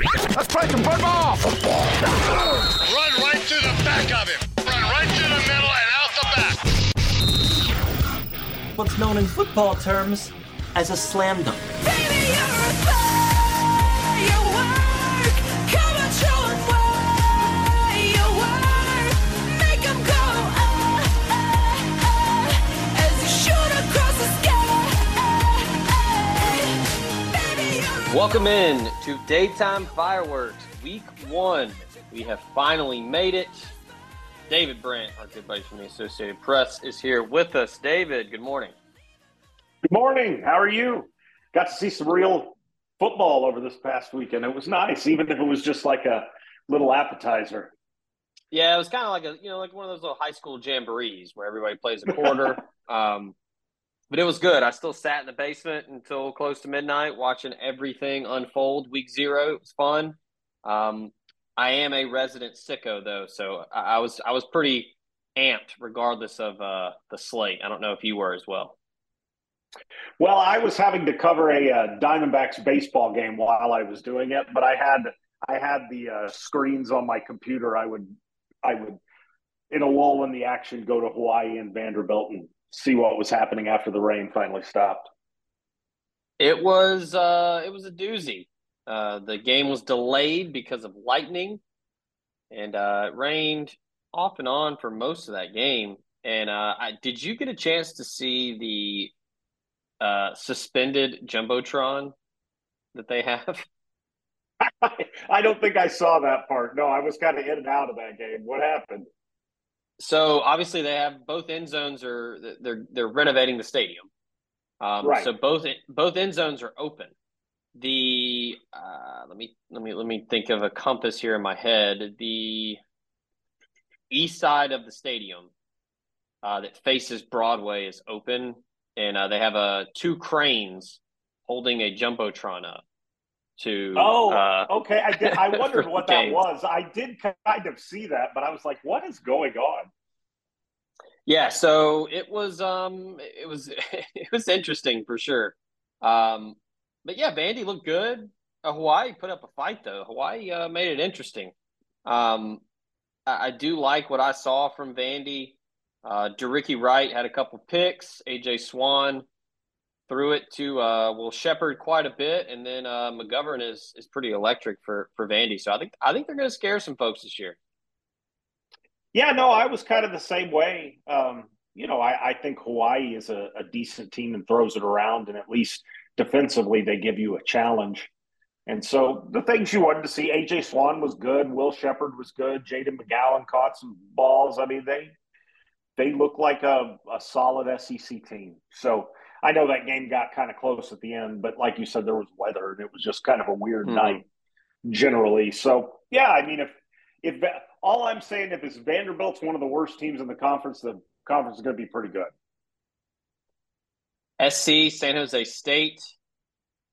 Let's play some football. Run right through the back of him. Run right through the middle and out the back. What's known in football terms as a slam dunk. Welcome in to Daytime Fireworks Week One. We have finally made it. David Brandt, our good buddy from the Associated Press, is here with us. David, good morning. Good morning. How are you? Got to see some real football over this past weekend. It was nice, even if it was just like a little appetizer. Yeah, it was kind of like a you know like one of those little high school jamborees where everybody plays a quarter. um, but it was good. I still sat in the basement until close to midnight watching everything unfold. Week zero, it was fun. Um, I am a resident sicko though, so I, I was I was pretty amped regardless of uh, the slate. I don't know if you were as well. Well, I was having to cover a uh, Diamondbacks baseball game while I was doing it, but I had I had the uh, screens on my computer. I would I would in a lull in the action go to Hawaii and Vanderbilt and see what was happening after the rain finally stopped. It was uh, it was a doozy. Uh, the game was delayed because of lightning, and uh, it rained off and on for most of that game. And uh, I, did you get a chance to see the uh, suspended jumbotron that they have? I don't think I saw that part. No, I was kind of in and out of that game. What happened? So obviously they have both end zones are they're they're renovating the stadium. Um, Right. So both both end zones are open. The uh, let me let me let me think of a compass here in my head. The east side of the stadium uh, that faces Broadway is open, and uh, they have uh, two cranes holding a jumbotron up. To Oh, uh, okay. I did. I wondered what that was. I did kind of see that, but I was like, "What is going on?" Yeah, so it was um it was it was interesting for sure. Um but yeah, Vandy looked good. Uh, Hawaii put up a fight though. Hawaii uh, made it interesting. Um I, I do like what I saw from Vandy. Uh Ricky Wright had a couple picks. AJ Swann threw it to uh Will Sheppard quite a bit and then uh McGowan is is pretty electric for for Vandy. So I think I think they're going to scare some folks this year. Yeah, no, I was kind of the same way. Um, you know, I, I think Hawaii is a, a decent team and throws it around, and at least defensively, they give you a challenge. And so the things you wanted to see, AJ Swann was good, Will Shepard was good, Jayden McGowan caught some balls. I mean, they they look like a, a solid SEC team. So I know that game got kind of close at the end, but like you said, there was weather and it was just kind of a weird Mhm. night generally. So yeah, I mean, if if all I'm saying, if it's Vanderbilt's one of the worst teams in the conference, the conference is going to be pretty good. SC, San Jose State,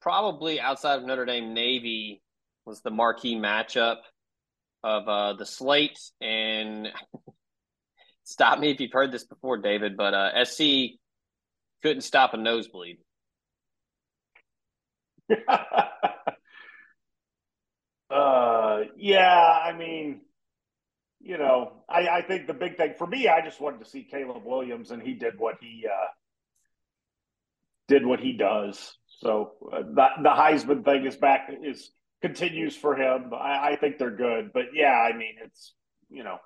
probably outside of Notre Dame Navy was the marquee matchup of uh, the slate. And stop me if you've heard this before, David, but uh, SC couldn't stop a nosebleed. uh, yeah, I mean, you know, I, I think the big thing for me, I just wanted to see Caleb Williams, and he did what he uh, did what he does. So uh, the the Heisman thing is back is continues for him. I, I think they're good, but yeah, I mean, it's you know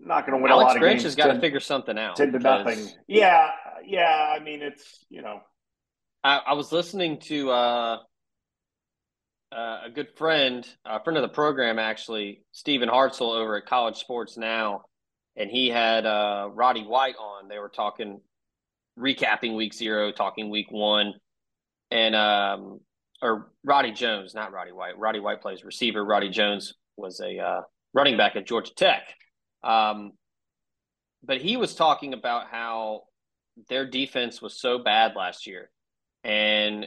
not going to win a Alex lot of Grinch games. has got to figure something out. 10 to nothing. Yeah, yeah. I mean, it's you know, I, I was listening to uh, uh, a good friend, a friend of the program, actually, Stephen Hartzell over at College Sports Now, and he had uh, Roddy White on. They were talking, recapping Week Zero, talking Week One, and um, or Roddy Jones, not Roddy White. Roddy White plays receiver. Roddy Jones was a uh, running back at Georgia Tech. Um, but he was talking about how their defense was so bad last year. And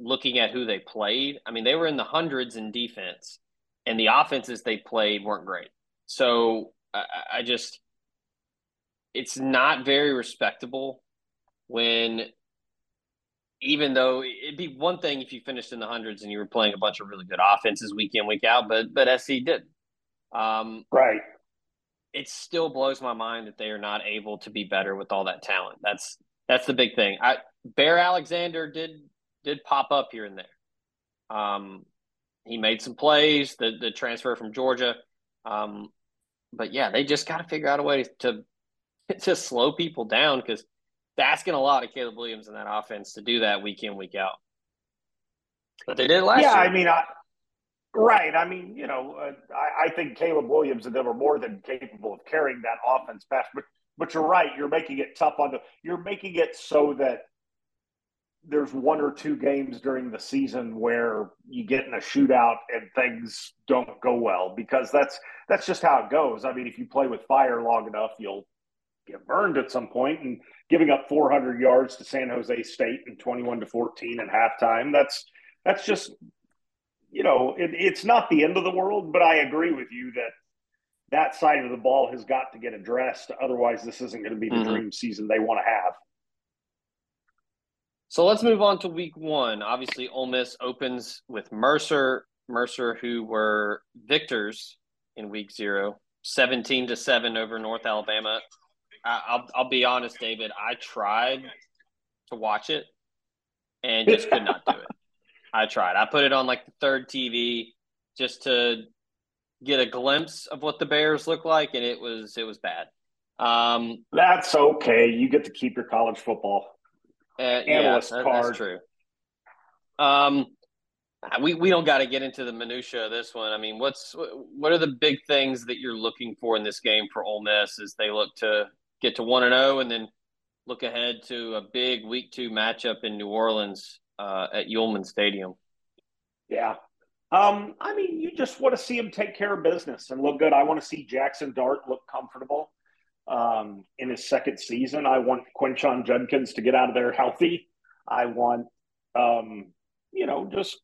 looking at who they played, I mean, they were in the hundreds in defense, and the offenses they played weren't great. So I, I just, it's not very respectable when even though it'd be one thing if you finished in the hundreds and you were playing a bunch of really good offenses week in week out, but but SC did. Um, right. It still blows my mind that they are not able to be better with all that talent. That's that's the big thing. I Bear Alexander did did pop up here and there. Um, he made some plays. The the transfer from Georgia. Um, but yeah, they just got to figure out a way to to slow people down because that's asking a lot of Caleb Williams in that offense to do that week in, week out. But they did last yeah, year. I mean, I, right. I mean, you know, uh, I, I, think Caleb Williams and them are more than capable of carrying that offense past. But but you're right. You're making it tough on the. You're making it so that there's one or two games during the season where you get in a shootout and things don't go well because that's that's just how it goes. I mean, if you play with fire long enough, you'll get burned at some point. and giving up 400 yards to San Jose State and 21 to 14 at halftime. That's that's just you know it, it's not the end of the world, but I agree with you that that side of the ball has got to get addressed. Otherwise, this isn't going to be the mm-hmm. dream season they want to have. So let's move on to week one. Obviously, Ole Miss opens with Mercer. Mercer, who were victors in week zero, 17 to 7 over North Alabama. I'll I'll be honest, David. I tried to watch it and just could not do it. I tried. I put it on like the third TV just to get a glimpse of what the Bears look like, and it was it was bad. Um, that's okay. You get to keep your college football uh, analyst yeah, card. That's true. Um, we we don't got to get into the minutia of this one. I mean, what's what are the big things that you're looking for in this game for Ole Miss as they look to get to one and zero, oh and then look ahead to a big Week Two matchup in New Orleans uh, at Yulman Stadium. Yeah, um, I mean, you just want to see him take care of business and look good. I want to see Jackson Dart look comfortable um, in his second season. I want Quinshon Judkins to get out of there healthy. I want, um, you know, just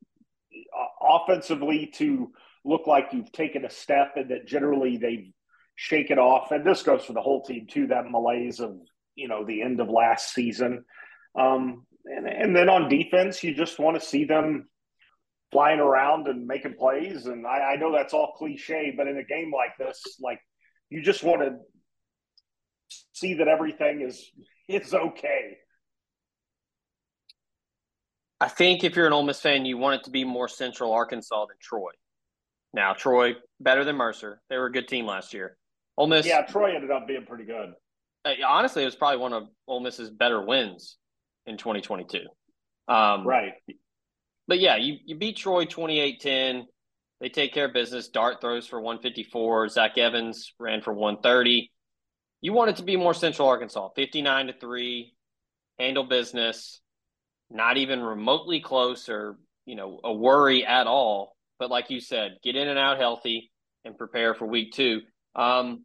uh, offensively to look like you've taken a step and that generally they've shake it off. And this goes for the whole team too. That malaise of you know the end of last season, um, and and then on defense, you just want to see them flying around and making plays. And I, I know that's all cliche, but in a game like this, like you just want to see that everything is is okay. I think if you're an Ole Miss fan, you want it to be more Central Arkansas than Troy. Now, Troy better than Mercer. They were a good team last year. Ole Miss. Yeah, Troy ended up being pretty good. Uh, honestly, it was probably one of Ole Miss's better wins in 2022. Um, right. But yeah, you, you beat Troy 28 10. They take care of business. Dart throws for 154. Zach Evans ran for 130. You want it to be more Central Arkansas 59 to 3, handle business, not even remotely close or, you know, a worry at all. But like you said, get in and out healthy and prepare for week two. Um,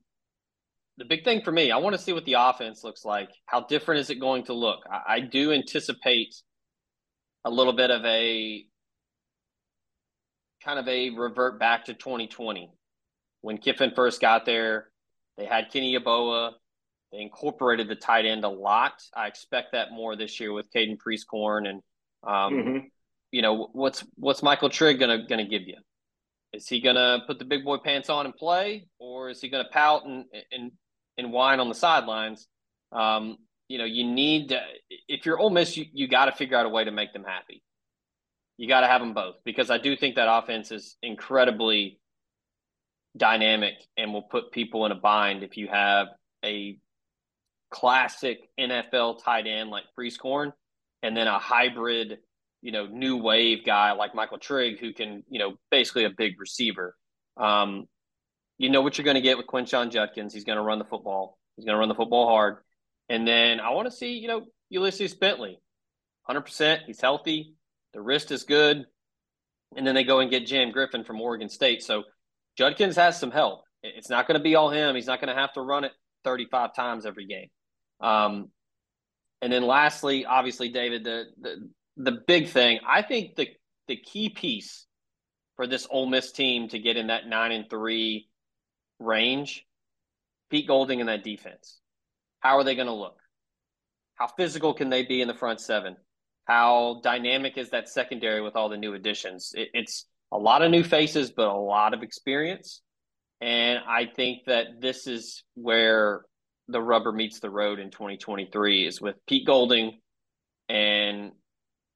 the big thing for me, I want to see what the offense looks like. How different is it going to look? I, I do anticipate a little bit of a kind of a revert back to 2020 when Kiffin first got there. They had Kenny Yeboah. They incorporated the tight end a lot. I expect that more this year with Caden Prieskorn and um, mm-hmm. you know what's what's Michael Trigg gonna gonna give you? Is he going to put the big boy pants on and play, or is he going to pout and, and and whine on the sidelines? Um, you know, you need to, if you're Ole Miss, you, you got to figure out a way to make them happy. You got to have them both because I do think that offense is incredibly dynamic and will put people in a bind if you have a classic NFL tight end like Prieskorn and then a hybrid you know, new wave guy like Michael Trigg, who can, you know, basically a big receiver. Um, you know what you're going to get with Quinshon Judkins. He's going to run the football. He's going to run the football hard. And then I want to see, you know, Ulysses Bentley, 100%. He's healthy. The wrist is good. And then they go and get Jam Griffin from Oregon State. So Judkins has some help. It's not going to be all him. He's not going to have to run it 35 times every game. Um, and then lastly, obviously, David, the, the the big thing, I think the the key piece for this Ole Miss team to get in that nine and three range, Pete Golding and that defense. How are they going to look? How physical can they be in the front seven? How dynamic is that secondary with all the new additions? It, it's a lot of new faces, but a lot of experience. And I think that this is where the rubber meets the road in 2023 is with Pete Golding and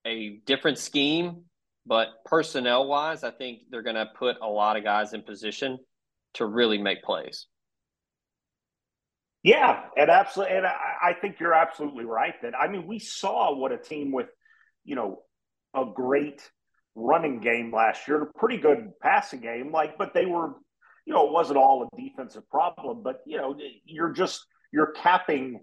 a different scheme, but personnel wise, I think they're going to put a lot of guys in position to really make plays. Yeah, and absolutely, and I, I think you're absolutely right. That I mean, we saw what a team with, you know, a great running game last year, a pretty good passing game, like, but they were, you know, it wasn't all a defensive problem, but you know, you're just you're capping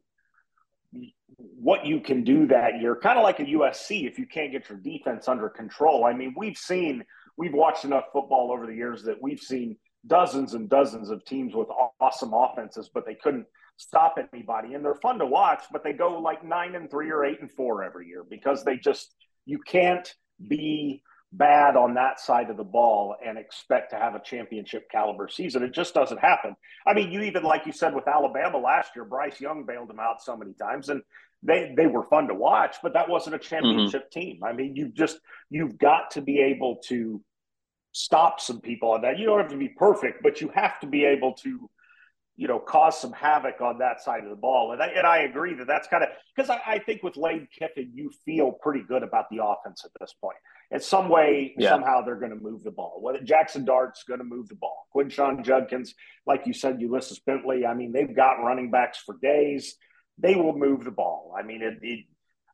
what you can do that year, kind of like a USC if you can't get your defense under control. I mean, we've seen, we've watched enough football over the years that we've seen dozens and dozens of teams with awesome offenses, but they couldn't stop anybody. And they're fun to watch, but they go like nine and three or eight and four every year because they just, you can't be bad on that side of the ball and expect to have a championship caliber season. It just doesn't happen. I mean, you even like you said with Alabama last year, Bryce Young bailed them out so many times and they they were fun to watch, but that wasn't a championship mm-hmm. team. I mean, you've just you've got to be able to stop some people on that. You don't have to be perfect, but you have to be able to you know, cause some havoc on that side of the ball. And I, and I agree that that's kind of because I, I, think with Lane Kiffin, you feel pretty good about the offense at this point. In some way, yeah. somehow they're going to move the ball. Whether Jackson Dart's going to move the ball, Quinshon Judkins, like you said, Ulysses Bentley. I mean, they've got running backs for days. They will move the ball. I mean, it, it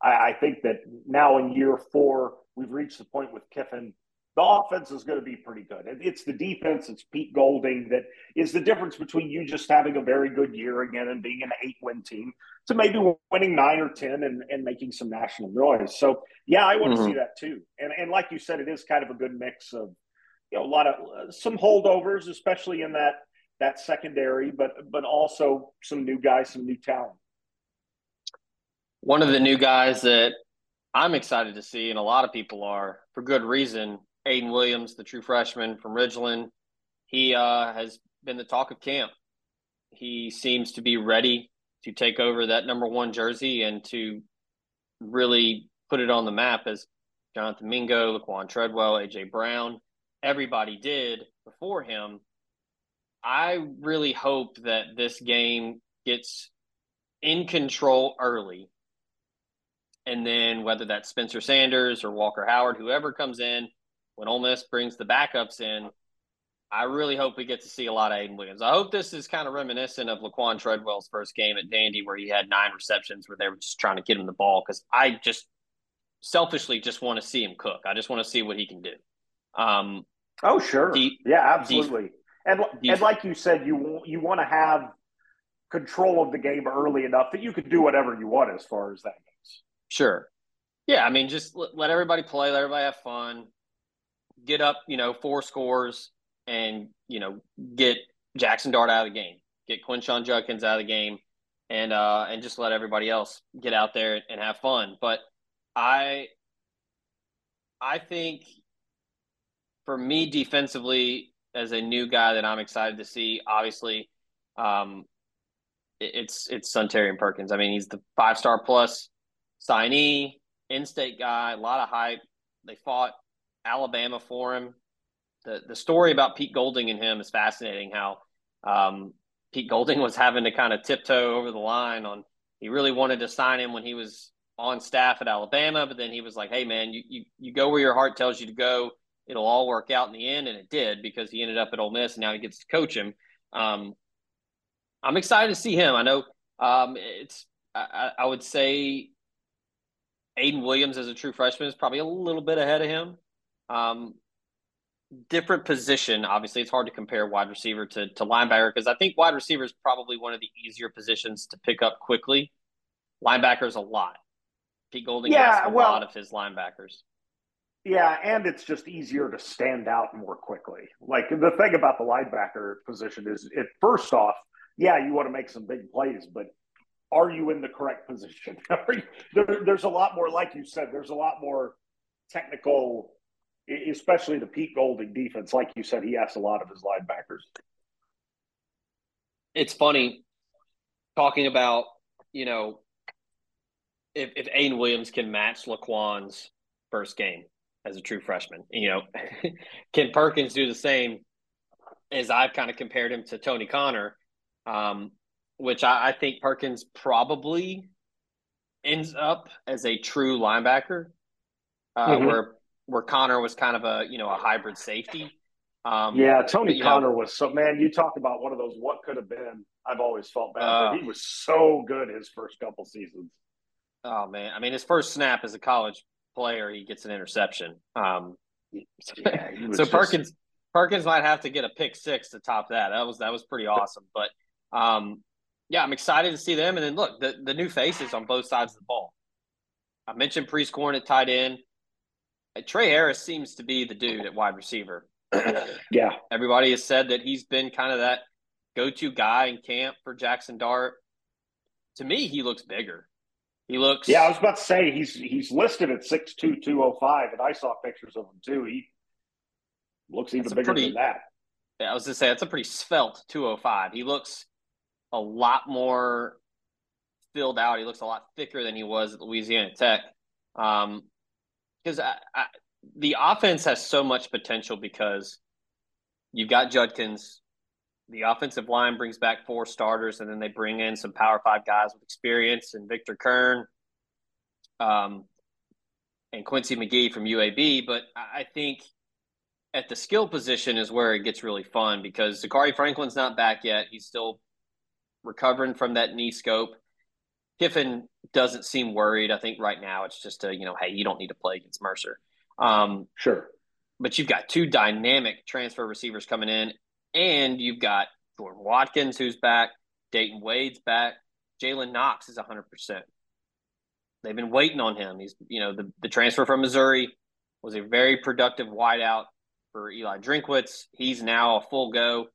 I, I think that now in year four, we've reached the point with Kiffin the offense is going to be pretty good. It's the defense, it's Pete Golding that is the difference between you just having a very good year again and being an eight win team to maybe winning nine or 10 and, and making some national noise. So, yeah, I want mm-hmm. to see that too. And, and like you said, it is kind of a good mix of, you know, a lot of uh, some holdovers, especially in that that secondary, but but also some new guys, some new talent. One of the new guys that I'm excited to see, and a lot of people are for good reason, Ayden Williams, the true freshman from Ridgeland, he uh, has been the talk of camp. He seems to be ready to take over that number one jersey and to really put it on the map as Jonathan Mingo, Laquon Treadwell, AJ Brown, everybody did before him. I really hope that this game gets in control early. And then whether that's Spencer Sanders or Walker Howard, whoever comes in, when Ole Miss brings the backups in, I really hope we get to see a lot of Ayden Williams. I hope this is kind of reminiscent of Laquon Treadwell's first game at Vandy, where he had nine receptions, where they were just trying to get him the ball. Because I just selfishly just want to see him cook. I just want to see what he can do. Um, oh, sure, yeah, absolutely. And and like you said, you you want to have control of the game early enough that you could do whatever you want as far as that goes. Sure. Yeah, I mean, just let everybody play, let everybody have fun get up, you know, four scores and, you know, get Jackson Dart out of the game, get Quinshon Judkins out of the game, and uh, and just let everybody else get out there and have fun. But I I think for me defensively, as a new guy that I'm excited to see, obviously, um, it's it's Suntarine Perkins. I mean, he's the five star plus signee, in state guy, a lot of hype. They fought Alabama for him. The the story about Pete Golding and him is fascinating. How um, Pete Golding was having to kind of tiptoe over the line on. He really wanted to sign him when he was on staff at Alabama, but then he was like, "Hey, man, you you you go where your heart tells you to go. It'll all work out in the end," and it did because he ended up at Ole Miss, and now he gets to coach him. Um, I'm excited to see him. I know um, it's. I, I would say Ayden Williams as a true freshman is probably a little bit ahead of him. Um, different position. Obviously, it's hard to compare wide receiver to, to linebacker because I think wide receiver is probably one of the easier positions to pick up quickly. Linebackers a lot. Pete Golding yeah, a well, lot of his linebackers. Yeah, and it's just easier to stand out more quickly. Like the thing about the linebacker position is, it first off, yeah, you want to make some big plays, but are you in the correct position? there, there's a lot more, like you said, there's a lot more technical, especially the Pete Golding defense. Like you said, he asked a lot of his linebackers. It's funny talking about, you know, if, if Ayden Williams can match Laquon's first game as a true freshman, you know, can Perkins do the same as I've kind of compared him to Tony Conner, um, which I, I think Perkins probably ends up as a true linebacker, uh, Mhm. where where Conner was kind of a you know a hybrid safety. Um, Yeah, Tony you know, Conner was so man. You talk about one of those what could have been. I've always felt bad, Uh, he was so good his first couple seasons. Oh man, I mean, his first snap as a college player, he gets an interception. Um, Yeah, so just- Perkins Perkins might have to get a pick six to top that. That was that was pretty awesome. But um, yeah, I'm excited to see them. And then look, the the new faces on both sides of the ball. I mentioned Prieskorn at tight end. Tre Harris seems to be the dude at wide receiver. Yeah, Everybody has said that he's been kind of that go-to guy in camp for Jackson Dart. To me, he looks bigger. He looks yeah. I was about to say he's he's listed at six two two oh five, and I saw pictures of him too. He looks even bigger pretty- than that. Yeah, I was to say that's a pretty svelte 205. He looks a lot more filled out. He looks a lot thicker than he was at Louisiana Tech. Um, because the offense has so much potential because you've got Judkins. The offensive line brings back four starters, and then they bring in some Power Five guys with experience and Victor Curne, um, and Quincy McGee from UAB. But I think at the skill position is where it gets really fun because Zakhari Franklin's not back yet. He's still recovering from that knee scope. Kiffin doesn't seem worried. I think right now it's just a, you know, hey, you don't need to play against Mercer. Um, Sure. but you've got two dynamic transfer receivers coming in, and you've got Jordan Watkins who's back, Dayton Wade's back, Jalen Knox is 100%. They've been waiting on him. He's, you know, the, the transfer from Missouri was a very productive wideout for Eli Drinkwitz. He's now a full go.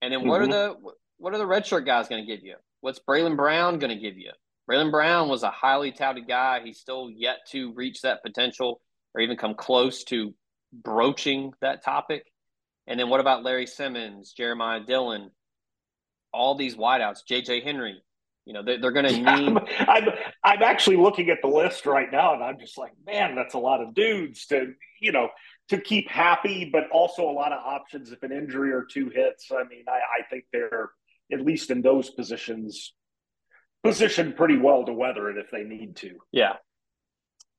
And then what Mhm. are the what are the redshirt guys going to give you? What's Bralon Brown going to give you? Bralon Brown was a highly touted guy. He's still yet to reach that potential or even come close to broaching that topic. And then what about Larry Simmons, Jeremiah Dillon, all these wideouts, JJ Henry? You know, they're, they're going to need. I'm, I'm I'm actually looking at the list right now, and I'm just like, man, that's a lot of dudes to you know to keep happy, but also a lot of options if an injury or two hits. I mean, I, I think they're at least in those positions positioned pretty well to weather it if they need to. Yeah.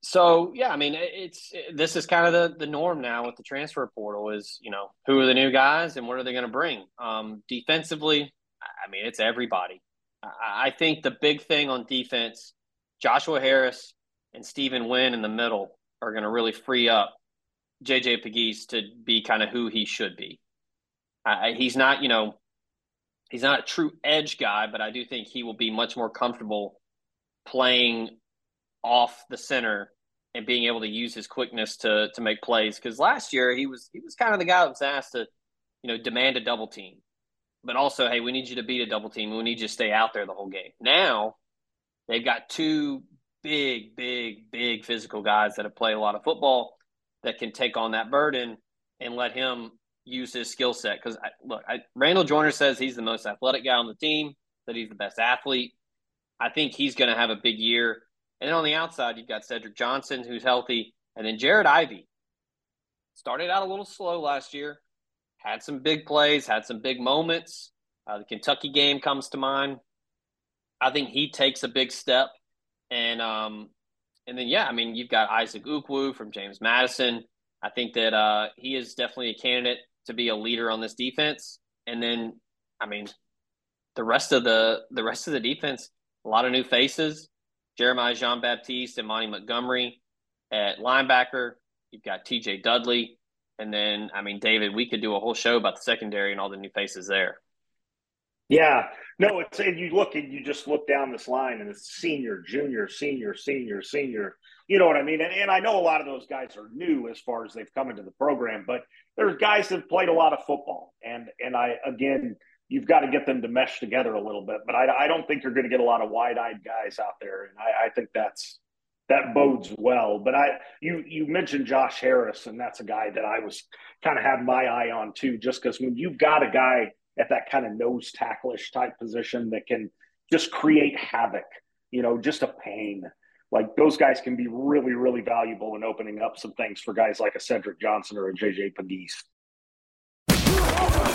So yeah, I mean, it's it- this is kind of the the norm now with the transfer portal. Is you know who are the new guys and what are they going to bring? Um, defensively, I mean, it's everybody. I, I think the big thing on defense, Joshua Harris and Stephen Wynn in the middle are going to really free up JJ Pegues to be kind of who he should be. He's not, you know, he's not a true edge guy, but I do think he will be much more comfortable playing off the center and being able to use his quickness to to make plays. Because last year he was he was kind of the guy that was asked to, you know, demand a double team, but also, hey, we need you to beat a double team. We need you to stay out there the whole game. Now they've got two big, big, big physical guys that have played a lot of football that can take on that burden and let him use his skill set. Because look, I, Randall Joyner says he's the most athletic guy on the team, that he's the best athlete. I think he's going to have a big year. And then on the outside, you've got Cedric Johnson, who's healthy, and then Jared Ivy. Started out a little slow last year, had some big plays, had some big moments. Uh, the Kentucky game comes to mind. I think he takes a big step, and um, and then yeah, I mean you've got Isaac Ukwu from James Madison. I think that uh, he is definitely a candidate to be a leader on this defense. And then, I mean, the rest of the the rest of the defense, a lot of new faces. Jeremiah Jean Baptiste and Monty Montgomery at linebacker. You've got T.J. Dudley, and then I mean, David, we could do a whole show about the secondary and all the new faces there. Yeah, no, it's and you look and you just look down this line and it's senior, junior, senior, senior, senior. You know what I mean? And, and I know a lot of those guys are new as far as they've come into the program, but there's guys that have played a lot of football. And and I again, you've got to get them to mesh together a little bit. But I, I don't think you're going to get a lot of wide-eyed guys out there, and I, I think that's that bodes well. But I you you mentioned Josh Harris, and that's a guy that I was kind of had my eye on too, just because when you've got a guy at that kind of nose tacklish type position that can just create havoc, you know, just a pain. Like those guys can be really, really valuable in opening up some things for guys like a Cedric Johnson or a JJ Pegues.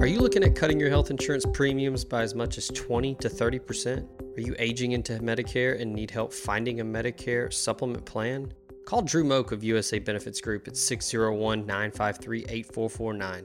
Are you looking at cutting your health insurance premiums by as much as 20 to 30%? Are you aging into Medicare and need help finding a Medicare supplement plan? Call Drew Moak of USA Benefits Group at 601 953 8449.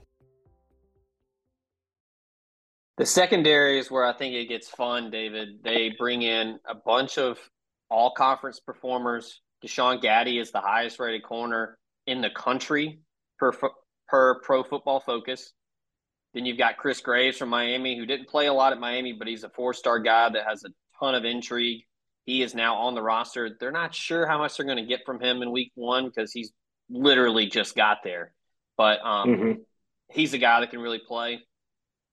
The secondary is where I think it gets fun, David. They bring in a bunch of all conference performers. Deshaun Gaddy is the highest rated corner in the country per per pro football focus. Then you've got Chris Graves from Miami, who didn't play a lot at Miami, but he's a four star guy that has a ton of intrigue. He is now on the roster. They're not sure how much they're going to get from him in week one because he's literally just got there. But um, Mhm. he's a guy that can really play.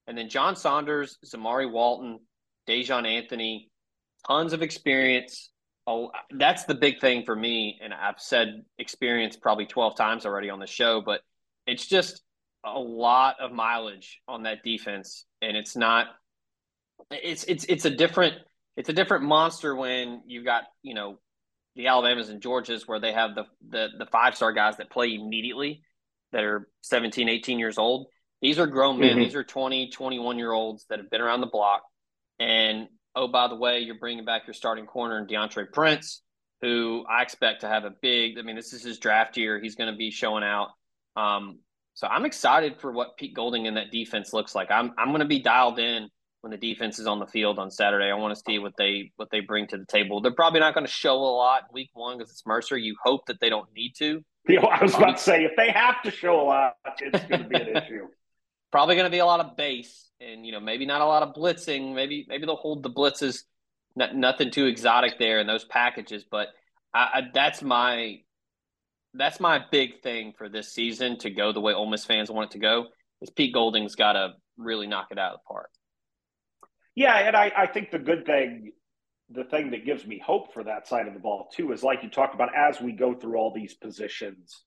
And then John Saunders, Zamari Walton, Daijahn Anthony, tons of experience. Oh, that's the big thing for me. And I've said experience probably 12 times already on the show, but it's just a lot of mileage on that defense. And it's not, it's, it's, it's a different, it's a different monster when you've got, you know, the Alabamas and Georgias where they have the, the, the five star guys that play immediately that are 17, 18 years old. These are grown men. Mhm. These are 20, 21 year olds that have been around the block. And oh, by the way, you're bringing back your starting corner, and Deantre Prince, who I expect to have a big. I mean, this is his draft year. He's going to be showing out. Um, so I'm excited for what Pete Golding and that defense looks like. I'm I'm going to be dialed in when the defense is on the field on Saturday. I want to see what they what they bring to the table. They're probably not going to show a lot in week one because it's Mercer. You hope that they don't need to. You know, I was about to say if they have to show a lot, it's going to be an issue. Probably going to be a lot of base and you know maybe not a lot of blitzing. Maybe maybe they'll hold the blitzes. Nothing too exotic there in those packages but I, I, that's my that's my big thing for this season to go the way Ole Miss fans want it to go is Pete Golding's got to really knock it out of the park. Yeah, and I, I think the good thing, the thing that gives me hope for that side of the ball too, is like you talked about as we go through all these positions,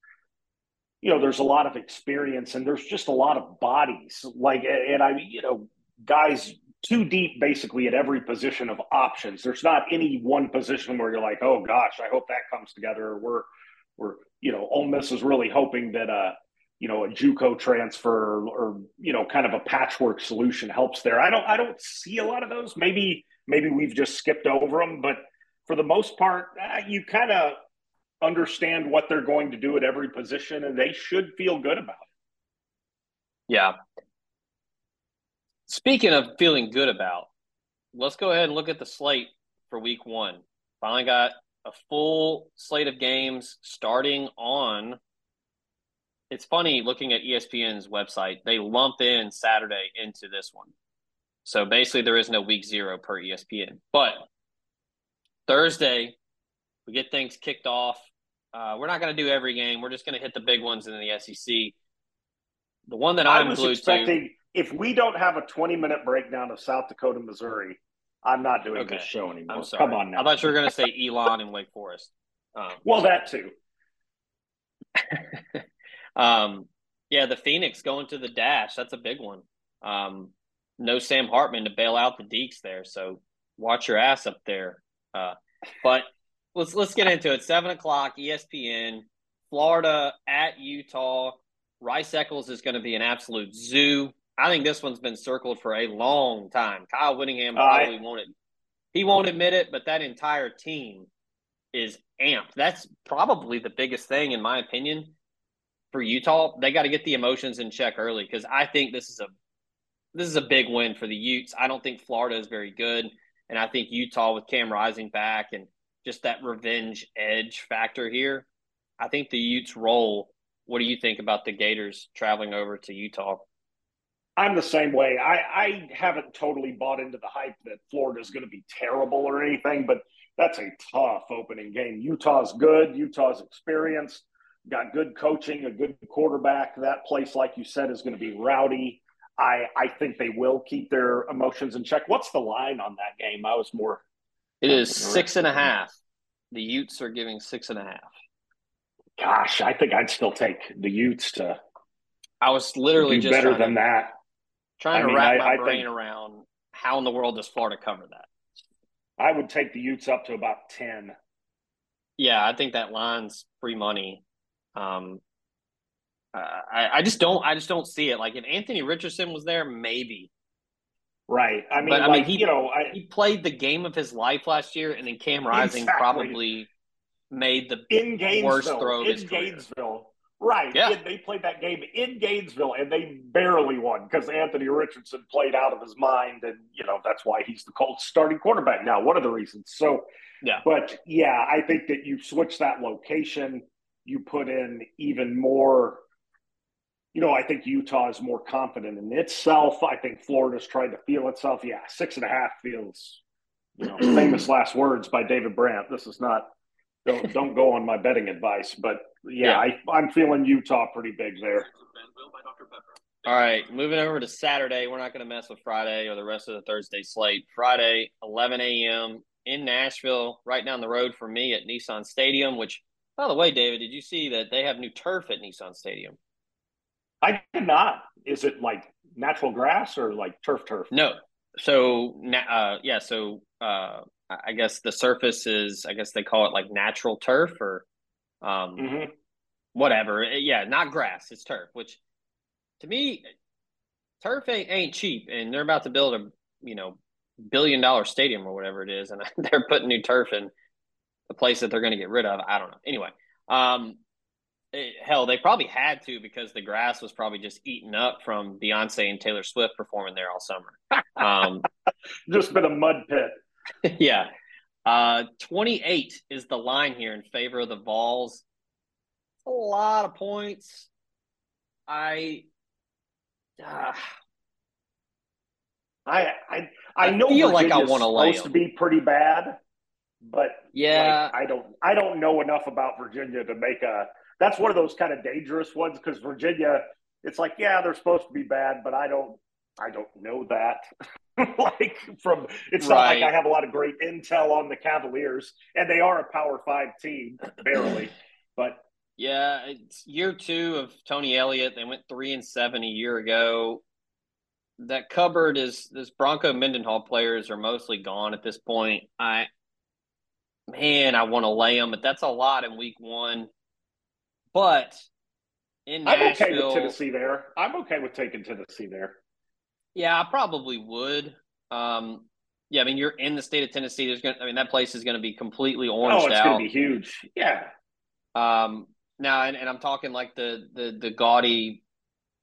you know, there's a lot of experience and there's just a lot of bodies. Like, and I, you know, guys too deep basically at every position of options. There's not any one position where you're like, oh gosh, I hope that comes together. We're, we're, you know, Ole Miss is really hoping that, uh, you know, a JUCO transfer or you know, kind of a patchwork solution helps there. I don't, I don't see a lot of those. Maybe, maybe we've just skipped over them, but for the most part, uh, you kind of understand what they're going to do at every position, and they should feel good about it. yeah. Speaking of feeling good about let's go ahead and look at the slate for week one. Finally got a full slate of games starting on it's funny looking at espn's website they lump in saturday into this one. So basically there is no week zero per espn but thursday we get things kicked off uh, we're not going to do every game we're just going to hit the big ones in the sec the one that I i'm was glued to expecting if we don't have a 20 minute breakdown of South Dakota, Missouri, I'm not doing Okay. this show anymore. I'm sorry. Come on now. I thought you were going to say Elon and Wake Forest. Um, well, that too. um, yeah, the Phoenix going to the dash. That's a big one. Um, no Sam Hartman to bail out the Deacs there, so watch your ass up there. Uh, but let's let's get into it. Seven o'clock, ESPN, Florida at Utah. Rice Eccles is going to be an absolute zoo. I think this one's been circled for a long time. Kyle Whittingham probably won't. He won't admit it, but that entire team is amped. That's probably the biggest thing, in my opinion, for Utah. They got to get the emotions in check early because I think this is a this is a big win for the Utes. I don't think Florida is very good, and I think Utah with Cam Rising back and just that revenge edge factor here. I think the Utes roll. What do you think about the Gators traveling over to Utah? I'm the same way. I, I haven't totally bought into the hype that Florida is going to be terrible or anything, but that's a tough opening game. Utah's good. Utah's experienced, got good coaching, a good quarterback. That place, like you said, is going to be rowdy. I, I think they will keep their emotions in check. What's the line on that game? I was more. It is six and a half. The Utes are giving six and a half. Gosh, I think I'd still take the Utes to I was literally just better than to, that. trying I mean, to wrap I- my I brain think- around how in the world does Florida cover that? I would take the Utes up to about 10. Yeah, I think that line's free money. Um, uh, I, I just don't, I just don't see it. Like if Anthony Richardson was there, maybe. Right. I mean, But, I like, mean, he- you know, I, He played the game of his life last year, and then Cam Rising Exactly. probably made the in worst throw of in his career. Gainesville. Right. Yeah. They played that game in Gainesville and they barely won because Anthony Richardson played out of his mind. And, you know, that's why he's the Colts starting quarterback now. One of the reasons. So, Yeah. but yeah, I think that you switch that location, you put in even more. You know, I think Utah is more confident in itself. I think Florida's tried to feel itself. Yeah, six and a half feels, you know, famous last words by David Brandt. This is not don't don't go on my betting advice, but yeah, I, I'm feeling Utah pretty big there. All right, moving over to Saturday. We're not going to mess with Friday or the rest of the Thursday slate. Friday, 11 a.m. in Nashville, right down the road from me at Nissan Stadium. Which, by the way, David, did you see that they have new turf at Nissan Stadium? I did not. Is it like natural grass or like turf turf? No. So, uh, yeah. So, uh, I guess the surface is, I guess they call it like natural turf or, um, Mhm. whatever. Eh, Yeah, not grass. It's turf. Which, to me, turf ain't, ain't cheap, and they're about to build a you know billion dollar stadium or whatever it is, and they're putting new turf in the place that they're going to get rid of. I don't know. Anyway, um, eh, hell, they probably had to because the grass was probably just eaten up from Beyonce and Taylor Swift performing there all summer. Um, Just been a mud pit. yeah. Uh, 28 is the line here in favor of the Vols. A lot of points. I, uh, I I I, I know feel like I wanna lay supposed to be pretty bad, but yeah, like, I don't I don't know enough about Virginia to make a. That's one of those kind of dangerous ones because Virginia, it's like yeah they're supposed to be bad, but I don't I don't know that. like from it's not like I have a lot of great intel on the Cavaliers, and they are a Power Five team barely, but yeah. It's year two of Tony Elliott. They went three and seven a year ago. That cupboard is this Bronco Mendenhall players are mostly gone at this point. I, man, I want to lay them, but that's a lot in week one. But in I'm Nashville, okay with Tennessee there. I'm okay with taking Tennessee there. Yeah, I probably would. Um, yeah, I mean, you're in the state of Tennessee. There's gonna, I mean, that place is going to be completely orange oh, it's out. going to be huge. Yeah. Um, now, and, and I'm talking like the the the gaudy,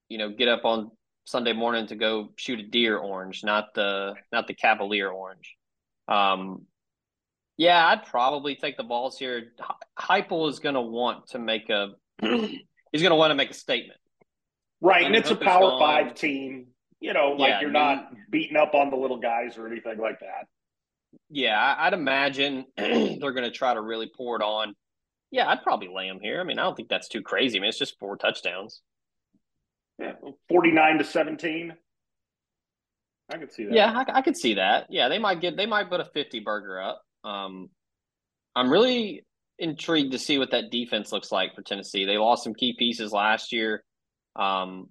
you know, get up on Sunday morning to go shoot a deer orange, not the not the Cavalier orange. Um, yeah, I'd probably take the Vols here. Heupel is going to want to make a he's going to want to make a statement. Right, I and it's a Power gone. Five team. You know, like Yeah, you're you- not beating up on the little guys or anything like that. Yeah, I'd imagine they're going to try to really pour it on. Yeah, I'd probably lay them here. I mean, I don't think that's too crazy. I mean, it's just four touchdowns. Yeah, forty-nine to seventeen. I could see that. Yeah, I, I could see that. Yeah, they might get they might put a fifty burger up. Um, I'm really intrigued to see what that defense looks like for Tennessee. They lost some key pieces last year. Um,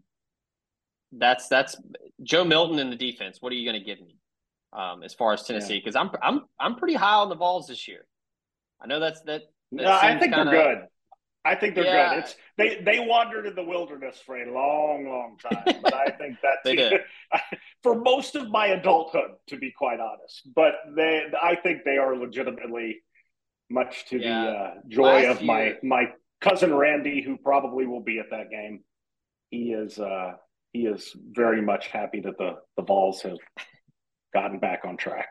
that's that's Joe Milton in the defense. What are you going to give me um, as far as Tennessee? Because I'm I'm I'm pretty high on the Vols this year. I know that's that. that No, I think kinda- they're good. I think they're Yeah. good. It's they they wandered in the wilderness for a long, long time, but I think that They did. for most of my adulthood, to be quite honest. But they, I think they are legitimately, much to Yeah. the uh, joy Last of my year- my cousin Randy, who probably will be at that game. He is uh, he is very much happy that the the Vols have gotten back on track.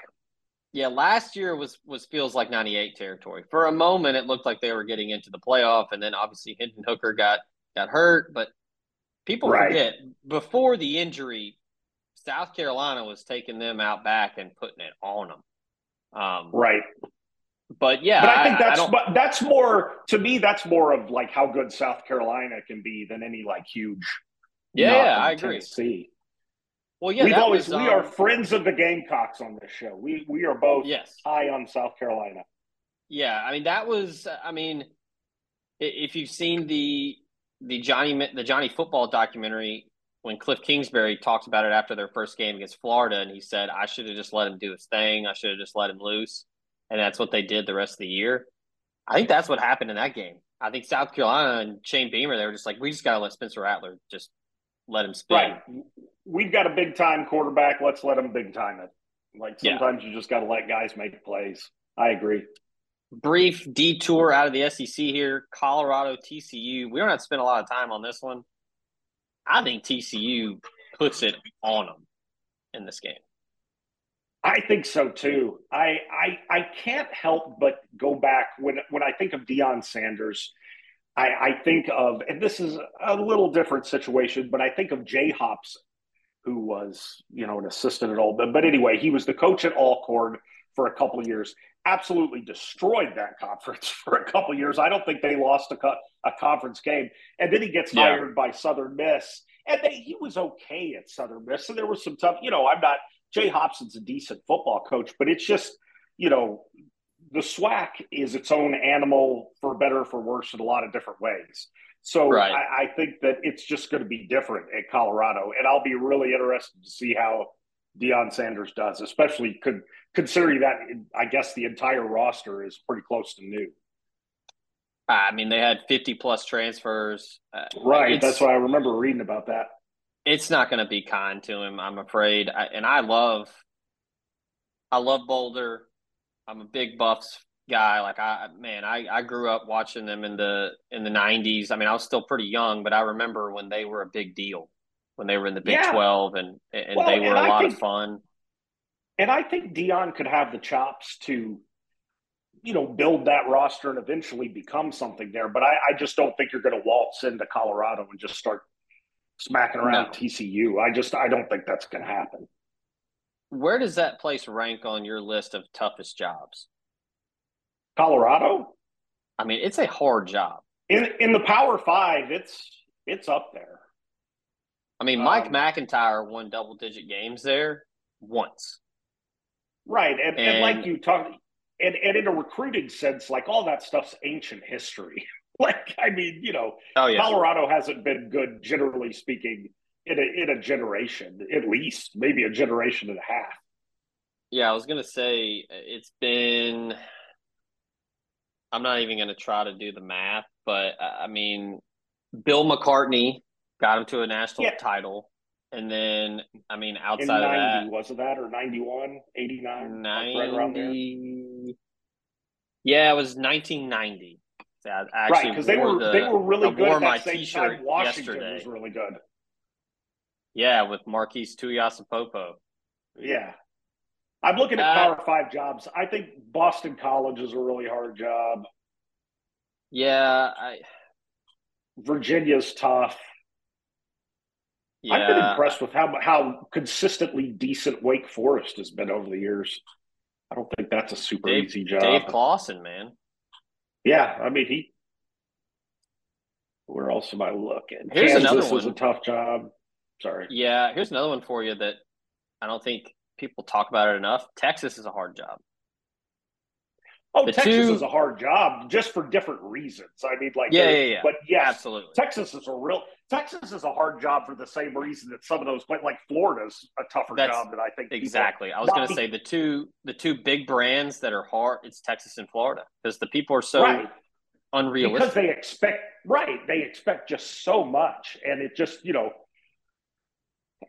Yeah, last year was was feels like '98 territory. For a moment, it looked like they were getting into the playoff, and then obviously Hendon Hooker got got hurt. But people Right. forget before the injury, South Carolina was taking them out back and putting it on them. Um, Right. But yeah, but I think that's don't- but that's more to me. That's more of like how good South Carolina can be than any like huge. Yeah, yeah, I agree. Tennessee. Well, yeah, We've always was, we um, are friends of the Gamecocks on this show. We we are both Yes. high on South Carolina. Yeah, I mean that was. I mean, if you've seen the the Johnny the Johnny football documentary, when Cliff Kingsbury talks about it after their first game against Florida, and he said, "I should have just let him do his thing. I should have just let him loose," and that's what they did the rest of the year. I think that's what happened in that game. I think South Carolina and Shane Beamer, they were just like, "We just got to let Spencer Rattler just let him spin." Right. We've got a big time quarterback. Let's let him big time it. Like Yeah. sometimes you just got to let guys make plays. I agree. brief detour out of the SEC here. Colorado, TCU. We don't have to spend a lot of time on this one. I think TCU puts it on them in this game. I think so too. I I I can't help but go back when when I think of Deion Sanders. I, I think of, and this is a little different situation, but I think of Jay Hopson, who was, you know, an assistant at Old. But, but anyway, he was the coach at Alcorn for a couple of years. Absolutely destroyed that conference for a couple of years. I don't think they lost a, co- a conference game. And then he gets Yeah. hired by Southern Miss, and they, he was okay at Southern Miss. And there was some tough, you know, I'm not Jay Hopson's a decent football coach, but it's just, you know, the SWAC is its own animal for better or for worse in a lot of different ways. So Right. I, I think that it's just going to be different at Colorado, and I'll be really interested to see how Deion Sanders does, especially could considering that I guess the entire roster is pretty close to new. I mean, they had 50 plus transfers. Uh, Right. That's what I remember reading about that. it's not going to be kind to him, I'm afraid. I, and I love, I love Boulder. I'm a big Buffs guy. Like I, man, I, I grew up watching them in the in the '90s. I mean, I was still pretty young, but I remember when they were a big deal, when they were in the Big Yeah. 12, and and Well, they were and a I lot think- of fun. And I think Deion could have the chops to, you know, build that roster and eventually become something there. But I, I just don't think you're going to waltz into Colorado and just start smacking around No. TCU. I just I don't think that's going to happen. Where does that place rank on your list of toughest jobs? Colorado I mean, it's a hard job. in in the Power Five, it's it's up there. I mean, Mike Um, MacIntyre won double digit games there once. Right. And, and, And- like you talk and, and in a recruiting sense, like all that stuff's ancient history. like, I mean, you know, Oh yeah, Colorado hasn't been good, generally speaking, in a in a generation, at least, maybe a generation and a half. Yeah, I was gonna say it's been. I'm not even gonna try to do the math, but uh, I mean, Bill McCartney got him to a national Yeah. title, and then I mean, outside of 90, that, wasn't that, or 91, 89? like right around there? Yeah, it was 1990. I Right, actually because they were the- they were really I good wore my T-shirt. Washington yesterday. was really good. Yeah, with Marquise Tuiasosopo. Yeah. I'm looking at Uh, Power Five jobs. I think Boston College is a really hard job. Yeah, I Virginia's tough. yeah. I've been impressed with how how consistently decent Wake Forest has been over the years. I don't think that's a super Dave, easy job. Dave Clawson, man. yeah, I mean he. Where else am I looking? Here's Kansas another is a tough job. Sorry. Yeah, here's another one for you that I don't think people talk about it enough. Texas is a hard job. Oh, The Texas two- is a hard job just for different reasons. I mean, like, Yeah, yeah, yeah. But yes, Absolutely. Texas is a real Texas is a hard job for the same reason that some of those, but like Florida's a tougher That's- job than I think. Exactly. I was going to say the two the two big brands that are hard. It's Texas and Florida because the people are so right unrealistic. because they expect right they expect just so much, and it just you know,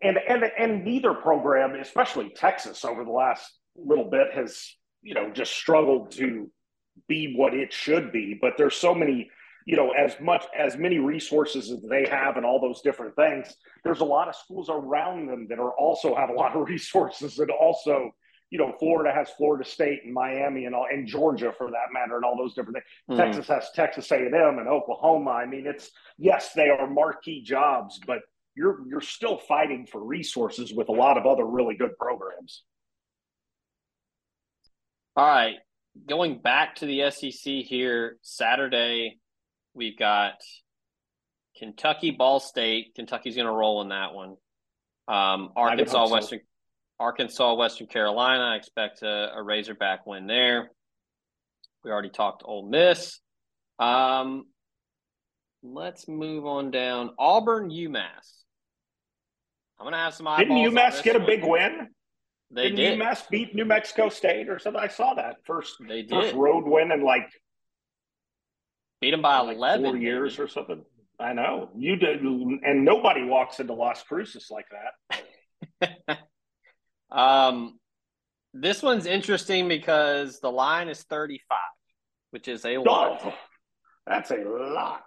and and and neither program, especially Texas, over the last little bit has you know just struggled to be what it should be. But there's so many you know, as much as many resources as they have and all those different things, there's a lot of schools around them that are also have a lot of resources and also, you know, Florida has Florida State and Miami and all, and Georgia for that matter, and all those different things. Mhm. Texas has Texas A&M and Oklahoma. I mean, it's yes, they are marquee jobs, but you're you're still fighting for resources with a lot of other really good programs. All right. Going back to the SEC here, Saturday, we've got Kentucky Ball State. Kentucky's going to roll in that one. Um, Arkansas so. Western Arkansas Western Carolina. I expect a, a Razorback win there. We already talked Ole Miss. Um, let's move on down. Auburn UMass. I'm going to have some Didn't UMass get a one. big win? They Didn't did. UMass beat New Mexico State or something? I saw that first They did. first road win in like, Beat them by like 11 years baby. or something. I know you did, and nobody walks into Las Cruces like that. Um, this one's interesting because the line is 35, which is a lot. Oh, that's a lot.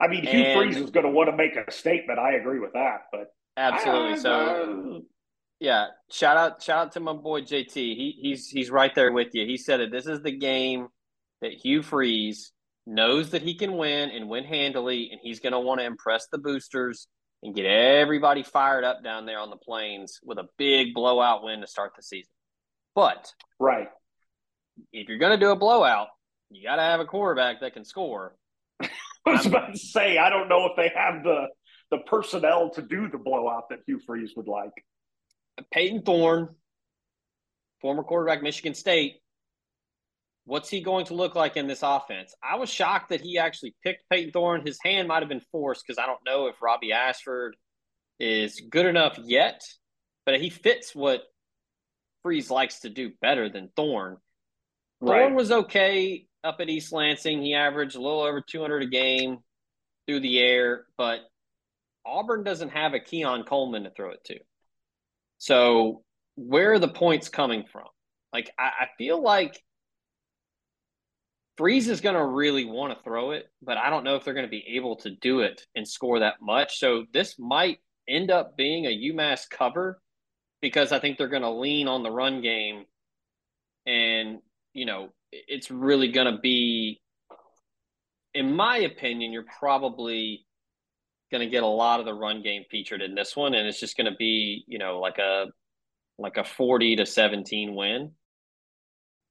I mean, Hugh And- Freeze is going to want to make a statement. I agree with that, but Absolutely. So, yeah, shout out, shout out to my boy JT. He he's he's right there with you. He said it. This is the game that Hugh Freeze knows that he can win and win handily, and he's going to want to impress the boosters and get everybody fired up down there on the plains with a big blowout win to start the season. But right. if you're going to do a blowout, you got to have a quarterback that can score. I was about to say, I don't know if they have the the personnel to do the blowout that Hugh Freeze would like. Payton Thorne, former quarterback, Michigan State. What's he going to look like in this offense? I was shocked that he actually picked Payton Thorne. His hand might have been forced because I don't know if Robbie Ashford is good enough yet, but he fits what Freeze likes to do better than Thorne. Thorne was okay up at East Lansing. He averaged a little over 200 a game through the air, but Auburn doesn't have a Keon Coleman to throw it to. So where are the points coming from? Like I, I feel like Freeze is going to really want to throw it, but I don't know if they're going to be able to do it and score that much. So this might end up being a UMass cover because I think they're going to lean on the run game, and you know it's really going to be, in my opinion, you're probably going to get a lot of the run game featured in this one, and it's just going to be you know like a like a forty to seventeen win.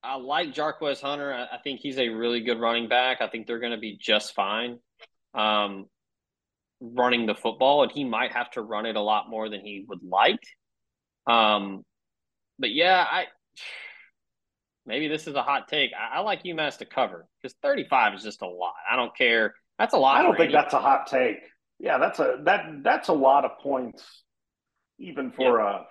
I like Jarquez Hunter. I, think he's a really good running back. I think they're going to be just fine um, running the football, and he might have to run it a lot more than he would like. Um, but yeah, I maybe this is a hot take. I, I like UMass to cover because 35 is just a lot. I don't care. That's a lot. I don't think any- that's a hot take. Yeah, that's a that that's a lot of points, even for a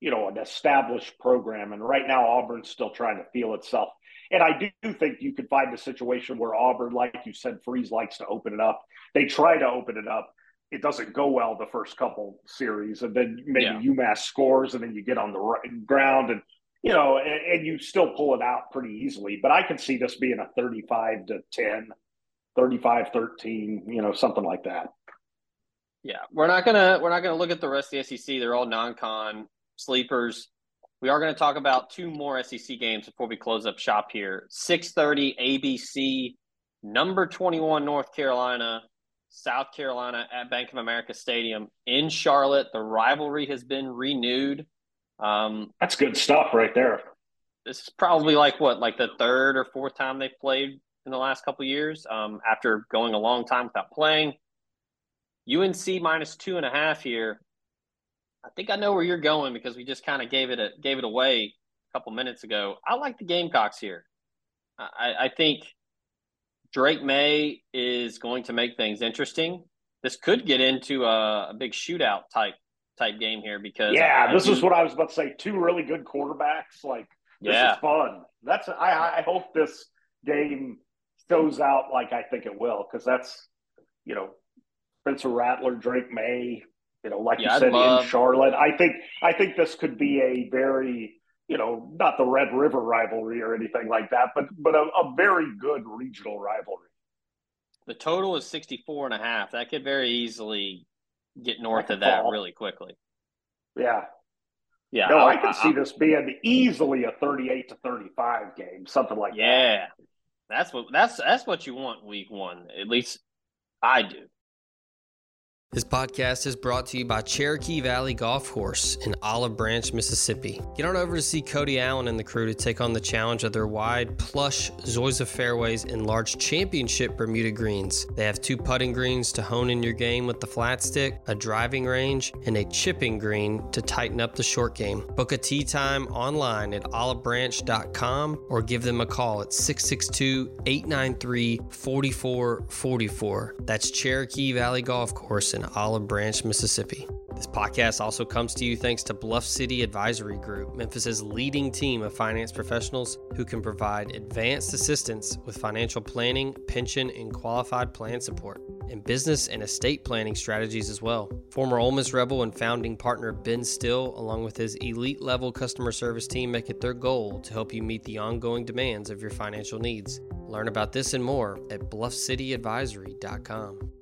you know an established program. And right now, Auburn's still trying to feel itself. And I do think you could find a situation where Auburn, like you said, Freeze likes to open it up. They try to open it up. It doesn't go well the first couple series, and then maybe Yeah. UMass scores, and then you get on the right ground, and you know, and, and you still pull it out pretty easily. But I can see this being a thirty-five to 10, 35 13, you know, something like that. Yeah, we're not gonna we're not gonna look at the rest of the SEC. They're all non-con sleepers. We are going to talk about two more SEC games before we close up shop here. Six thirty ABC, number twenty-one North Carolina, South Carolina at Bank of America Stadium in Charlotte. The rivalry has been renewed. Um, That's good stuff right there. this is probably like what, like the third or fourth time they've played in the last couple of years. Um, after going a long time without playing, UNC minus two and a half here. I think I know where you're going because we just kind of gave it a gave it away a couple minutes ago. I like the Gamecocks here. I, I think Drake Maye is going to make things interesting. This could get into a, a big shootout type type game here because Yeah, I this is what I was about to say. Two really good quarterbacks. Like this Yeah. is fun. That's I, I hope this game shows out like I think it will because that's you know Spencer Rattler, Drake Maye. You know, like Yeah, you said love- in Charlotte. I think I think this could be a very you know not the Red River rivalry or anything like that, but but a, a very good regional rivalry. the total is 64 and a half. That could very easily get north of that fall. really quickly. Yeah. Yeah. No, I I- can I- see this being easily a thirty-eight to thirty-five game, something like that. Yeah. That's what that's that's what you want week one. At least I do. This podcast is brought to you by Cherokee Valley Golf Course in Olive Branch, Mississippi. Get on over to see Cody Allen and the crew to take on the challenge of their wide, plush Zoysia fairways and large championship Bermuda greens. They have two putting greens to hone in your game with the flat stick, a driving range, and a chipping green to tighten up the short game. Book a tee time online at olivebranch.com or give them a call at 662 893 4444. That's Cherokee Valley Golf Course in Olive Branch, Mississippi. This podcast also comes to you thanks to Bluff City Advisory Group, Memphis's leading team of finance professionals who can provide advanced assistance with financial planning, pension, and qualified plan support, and business and estate planning strategies as well. Former Ole Miss Rebel and founding partner Ben Still, along with his elite level customer service team, make it their goal to help you meet the ongoing demands of your financial needs. Learn about this and more at bluffcityadvisory.com.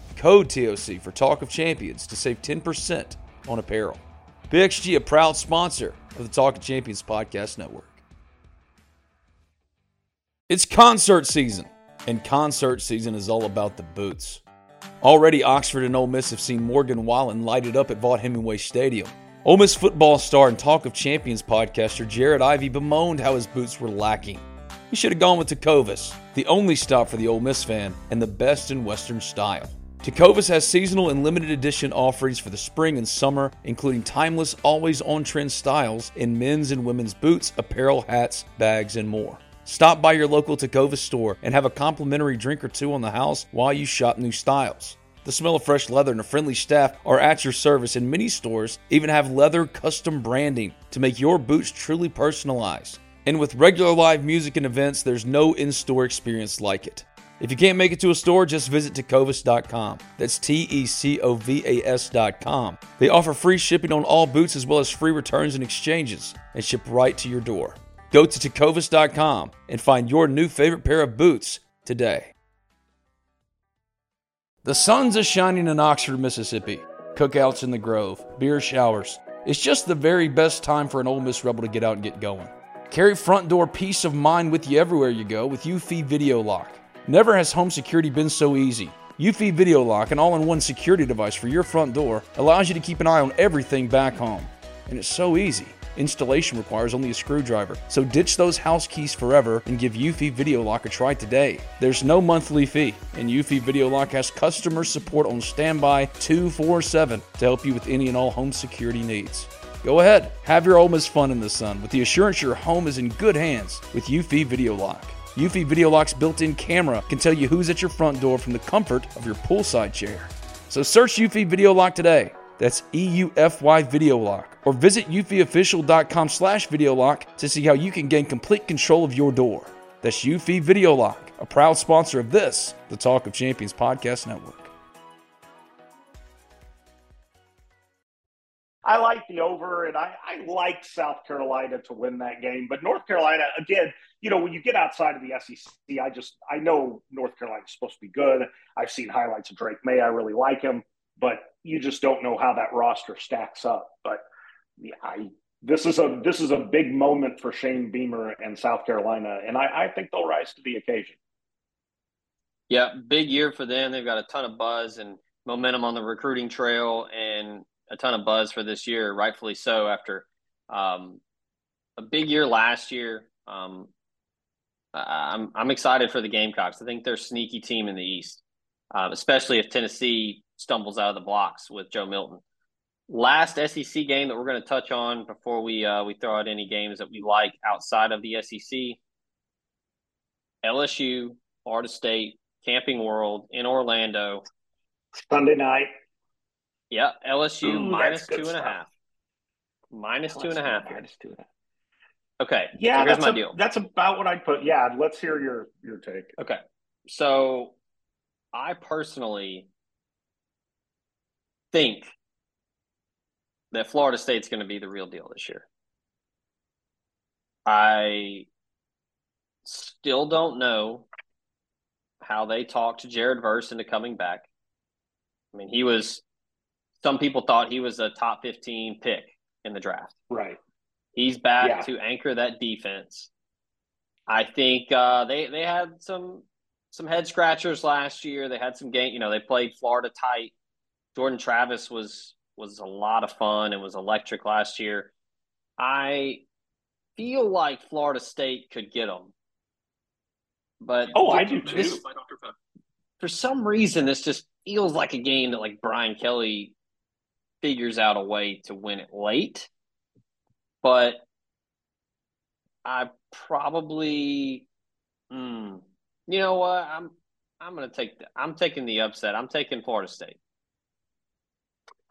code TOC for Talk of Champions to save 10% on apparel. PXG, a proud sponsor of the Talk of Champions podcast network. It's concert season, and concert season is all about the boots. Already, Oxford and Ole Miss have seen Morgan Wallen lighted up at Vaught Hemingway Stadium. Ole Miss football star and Talk of Champions podcaster Jared Ivey bemoaned how his boots were lacking. He should have gone with Tecovas, the only stop for the Ole Miss fan and the best in Western style. Tecovas has seasonal and limited edition offerings for the spring and summer, including timeless, always on trend styles in men's and women's boots, apparel, hats, bags, and more. Stop by your local Tecovas store and have a complimentary drink or two on the house while you shop new styles. The smell of fresh leather and a friendly staff are at your service, and many stores even have leather custom branding to make your boots truly personalized. And with regular live music and events, there's no in store experience like it. If you can't make it to a store, just visit tecovas.com. That's T E C O V A S.com. They offer free shipping on all boots as well as free returns and exchanges and ship right to your door. Go to tecovas.com and find your new favorite pair of boots today. The sun's a shining in Oxford, Mississippi. Cookouts in the Grove, beer showers. It's just the very best time for an Ole Miss Rebel to get out and get going. Carry front door peace of mind with you everywhere you go with Eufy Video Lock. Never has home security been so easy. Eufy Video Lock, an all in one security device for your front door, allows you to keep an eye on everything back home. And it's so easy. Installation requires only a screwdriver, so ditch those house keys forever and give Eufy Video Lock a try today. There's no monthly fee, and Eufy Video Lock has customer support on standby 247 to help you with any and all home security needs. Go ahead, have your Ole Miss fun in the sun with the assurance your home is in good hands with Eufy Video Lock. Eufy Video Lock's built in camera can tell you who's at your front door from the comfort of your poolside chair. So search Eufy Video Lock today. That's EUFY Video Lock. Or visit eufyofficial.com slash video lock to see how you can gain complete control of your door. That's Eufy Video Lock, a proud sponsor of this, the Talk of Champions Podcast Network. I like the over, and I, I like South Carolina to win that game. But North Carolina, again, you know, when you get outside of the SEC, I just I know North Carolina's supposed to be good. I've seen highlights of Drake Maye. I really like him, but you just don't know how that roster stacks up. But yeah, I this is a this is a big moment for Shane Beamer and South Carolina, and I, I think they'll rise to the occasion. Yeah, big year for them. They've got a ton of buzz and momentum on the recruiting trail, and a ton of buzz for this year, rightfully so. After um, a big year last year, um, I'm I'm excited for the Gamecocks. I think they're a sneaky team in the East, uh, especially if Tennessee stumbles out of the blocks with Joe Milton. Last SEC game that we're going to touch on before we uh, we throw out any games that we like outside of the SEC. LSU, Florida State, Camping World in Orlando. Sunday night. Yeah, LSU Ooh, minus two and a half. Minus two and a half. Minus two and a half. Okay. Yeah, so here's that's, my a- deal. that's about what I'd put. Yeah, let's hear your your take. Okay. So I personally think that Florida State's going to be the real deal this year. I still don't know how they talked Jared Verse into coming back. I mean, he was, some people thought he was a top 15 pick in the draft. Right. He's back Yeah. to anchor that defense. I think uh, they they had some some head scratchers last year. They had some game, you know, they played Florida tight. Jordan Travis was was a lot of fun and was electric last year. I feel like Florida State could get them, but Oh, I do too. this- for some reason, this just feels like a game that like Brian Kelly figures out a way to win it late. But I probably, hmm, you know what? I'm I'm gonna take the, I'm taking the upset. I'm taking Florida State.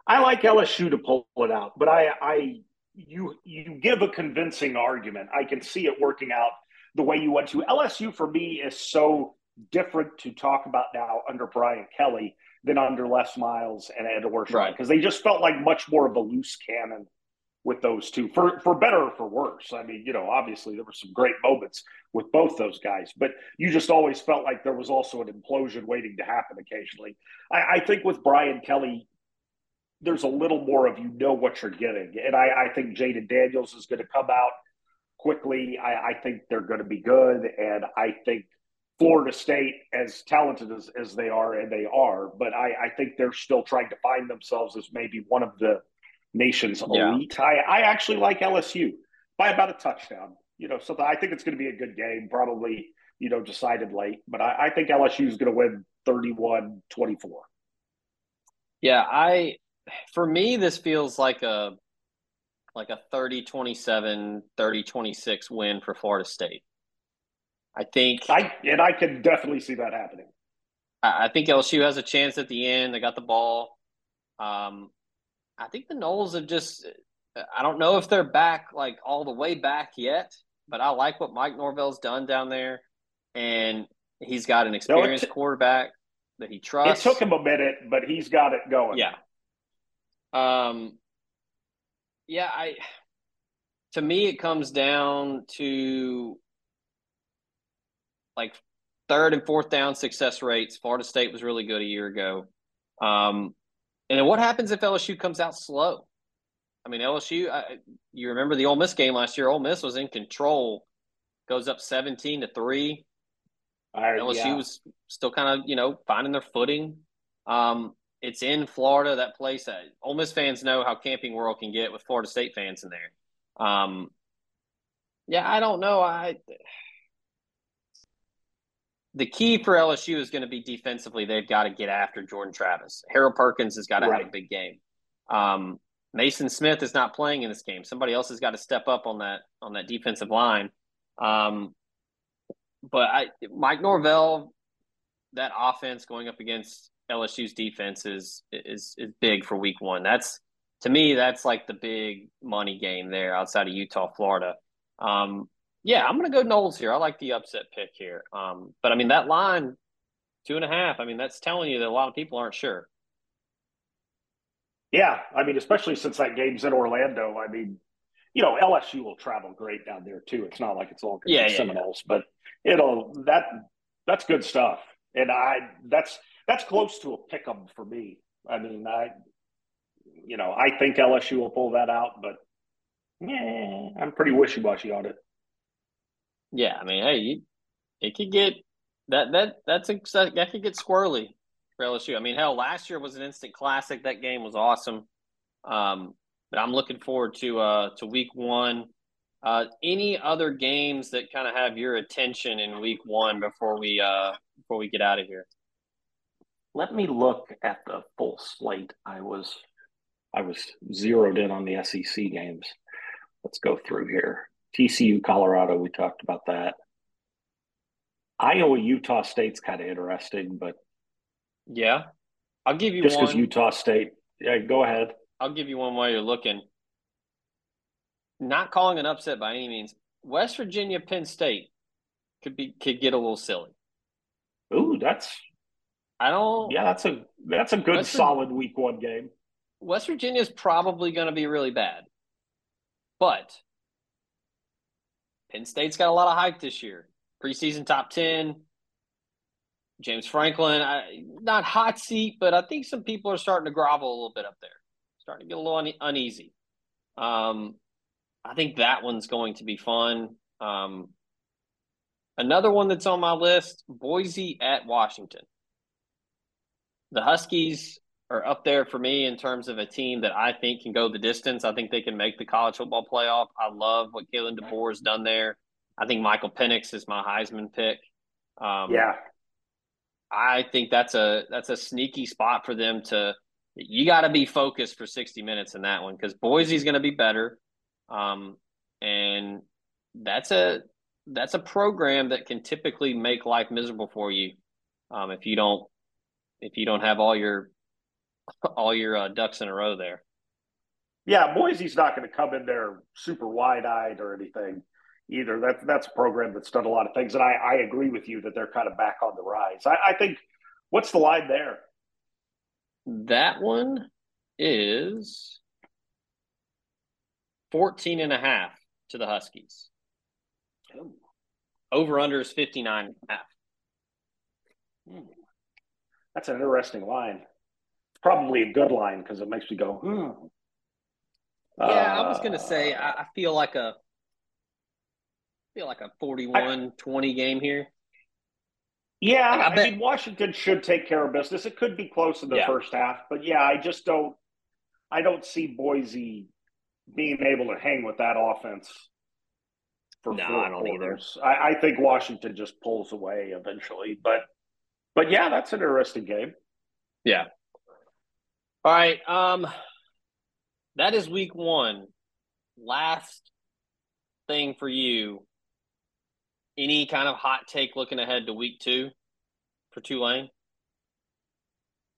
I like LSU to pull it out, but I, I, you, you give a convincing argument. I can see it working out the way you want to. LSU for me is so different to talk about now under Brian Kelly than under Les Miles and Ed Orgeron Right. because they just felt like much more of a loose cannon with those two for for better or for worse. I mean, you know, obviously there were some great moments with both those guys, but you just always felt like there was also an implosion waiting to happen occasionally. I, I think with Brian Kelly, there's a little more of you know what you're getting. And I, I think Jayden Daniels is going to come out quickly. I, I think they're going to be good. And I think Florida State, as talented as, as they are, and they are, but I, I think they're still trying to find themselves as maybe one of the nation's Yeah. elite. I, I actually like LSU by about a touchdown. You know, so I think it's going to be a good game, probably, you know, decided late. But I, I think LSU is going to win 31 24. Yeah, I for me this feels like a like a 30-27, 30-26 win for Florida State. I think I and I can definitely see that happening. I I think LSU has a chance at the end. They got the ball. Um, I think the Noles have just. I don't know if they're back like all the way back yet, but I like what Mike Norvell's done down there, and he's got an experienced t- quarterback that he trusts. It took him a minute, but he's got it going. Yeah. Um. Yeah, I. To me, it comes down to like third and fourth down success rates. Florida State was really good a year ago. Um, and then what happens if LSU comes out slow? I mean, LSU. I, you remember the Ole Miss game last year? Ole Miss was in control, goes up seventeen to three. I, LSU yeah. was still kind of, you know, finding their footing. Um, it's in Florida, that place. That, Ole Miss fans know how Camping World can get with Florida State fans in there. Um, yeah, I don't know. I the key for LSU is going to be defensively. They've got to get after Jordan Travis. Harold Perkins has got to have a big game. Um, Maason Smith is not playing in this game. Somebody else has got to step up on that on that defensive line. Um, but I, Mike Norvell, that offense going up against LSU's defense is is is big for Week One. That's to me, that's like the big money game there outside of Utah, Florida. Um, yeah, I'm going to go Noles here. I like the upset pick here. Um, but I mean that line, two and a half. I mean that's telling you that a lot of people aren't sure. Yeah, I mean, especially since that game's in Orlando. I mean, you know, LSU will travel great down there too. It's not like it's all to Yeah, yeah, Seminoles, but it'll that that's good stuff. And I that's that's close to a pick 'em for me. I mean, I you know, I think LSU will pull that out, but yeah, I'm pretty wishy washy on it. Yeah, I mean, hey, you, it could get that that that's a, that could get squirrely for LSU. I mean, hell, last year was an instant classic. That game was awesome. Um, but I'm looking forward to uh to week one. Uh, any other games that kind of have your attention in week one before we uh before we get out of here? Let me look at the full slate. I was I was zeroed in on the SEC games. Let's go through here. TCU, Colorado. We talked about that. Iowa, Utah State's kind of interesting, but Yeah, I'll give you just one. because Utah State, yeah, go ahead. I'll give you one while you're looking. Not calling an upset by any means. West Virginia, Penn State could be could get a little silly. Ooh, that's I don't. yeah, that's a that's a good West solid week one game. West Virginia is probably going to be really bad, but Penn State's got a lot of hype this year. Preseason top ten. James Franklin, I, not hot seat, but I think some people are starting to grovel a little bit up there, starting to get a little une- uneasy. Um, I think that one's going to be fun. Um, another one that's on my list: Boise at Washington. The Huskies are up there for me in terms of a team that I think can go the distance. I think they can make the college football playoff. I love what Kalen DeBoer has done there. I think Michael Penix is my Heisman pick. Um, Yeah, I think that's a that's a sneaky spot for them to. You got to be focused for sixty minutes in that one because Boise's going to be better, um, and that's a that's a program that can typically make life miserable for you um, if you don't if you don't have all your all your uh, ducks in a row there. yeah. Boise's not going to come in there super wide eyed or anything either. That's that's a program that's done a lot of things, and I I agree with you that they're kind of back on the rise. I, I think what's the line there? That one is 14 and a half to the Huskies. Over under is 59 and a half. That's an interesting line. Probably a good line because it makes me go, hmm. Yeah, I was going to Uh, say I, I feel like a feel like a 41-20 game here. Yeah, Like, I I, bet- mean Washington should take care of business. It could be close in the Yeah. first half, but yeah, I just don't. I don't see Boise being able to hang with that offense for No, four I don't quarters. I, I think Washington just pulls away eventually, but but yeah, that's an interesting game. Yeah. All right. Um, that is week one. Last thing for you. Any kind of hot take looking ahead to week two for Tulane?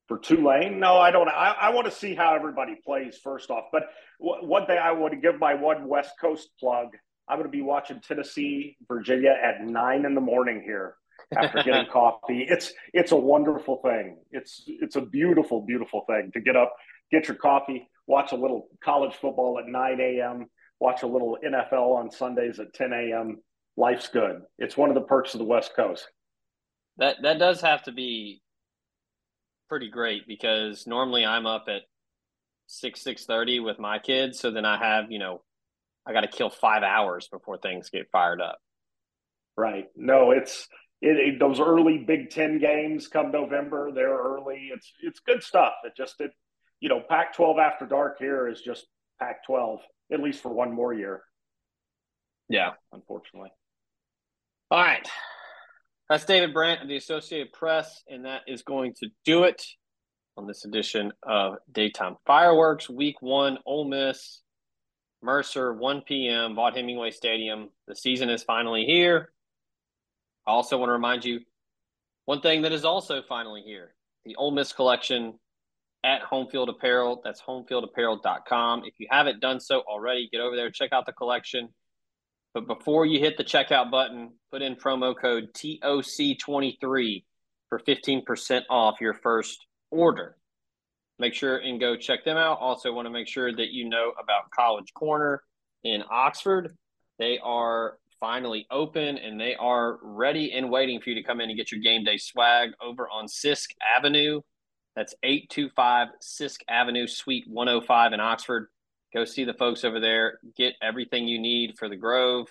for Tulane. No, I don't. I, I want to see how everybody plays first off. But w- one thing I want to give my one West Coast plug. I'm going to be watching Tennessee, Virginia at nine in the morning here after getting coffee. It's it's a wonderful thing. It's it's a beautiful, beautiful thing to get up, get your coffee, watch a little college football at 9 a.m., watch a little NFL on Sundays at 10 a.m. Life's good. It's one of the perks of the West Coast. That that does have to be pretty great because normally I'm up at six six thirty with my kids, so then I have you know I got to kill five hours before things get fired up. Right. No, it's it, it- those early Big Ten games come November. They're early. It's it's good stuff. It just it you know Pac-12 after dark here is just Pac-12 at least for one more year. Yeah, unfortunately. All right. That's David Brandt of the Associated Press, and that is going to do it on this edition of Daytime Fireworks. Week one, Ole Miss, Mercer, 1 p.m., Vaught Hemingway Stadium. The season is finally here. I also want to remind you one thing that is also finally here the Ole Miss collection at Homefield Apparel. That's homefieldapparel.com. If you haven't done so already, get over there, check out the collection. But before you hit the checkout button, put in promo code TOC23 for 15% off your first order. make sure and go check them out. Also, want to make sure that you know about College Corner in Oxford. They are finally open and they are ready and waiting for you to come in and get your game day swag over on Sisk Avenue. That's 825 Sisk Avenue, Suite 105 in Oxford. Go see the folks over there. Get everything you need for the Grove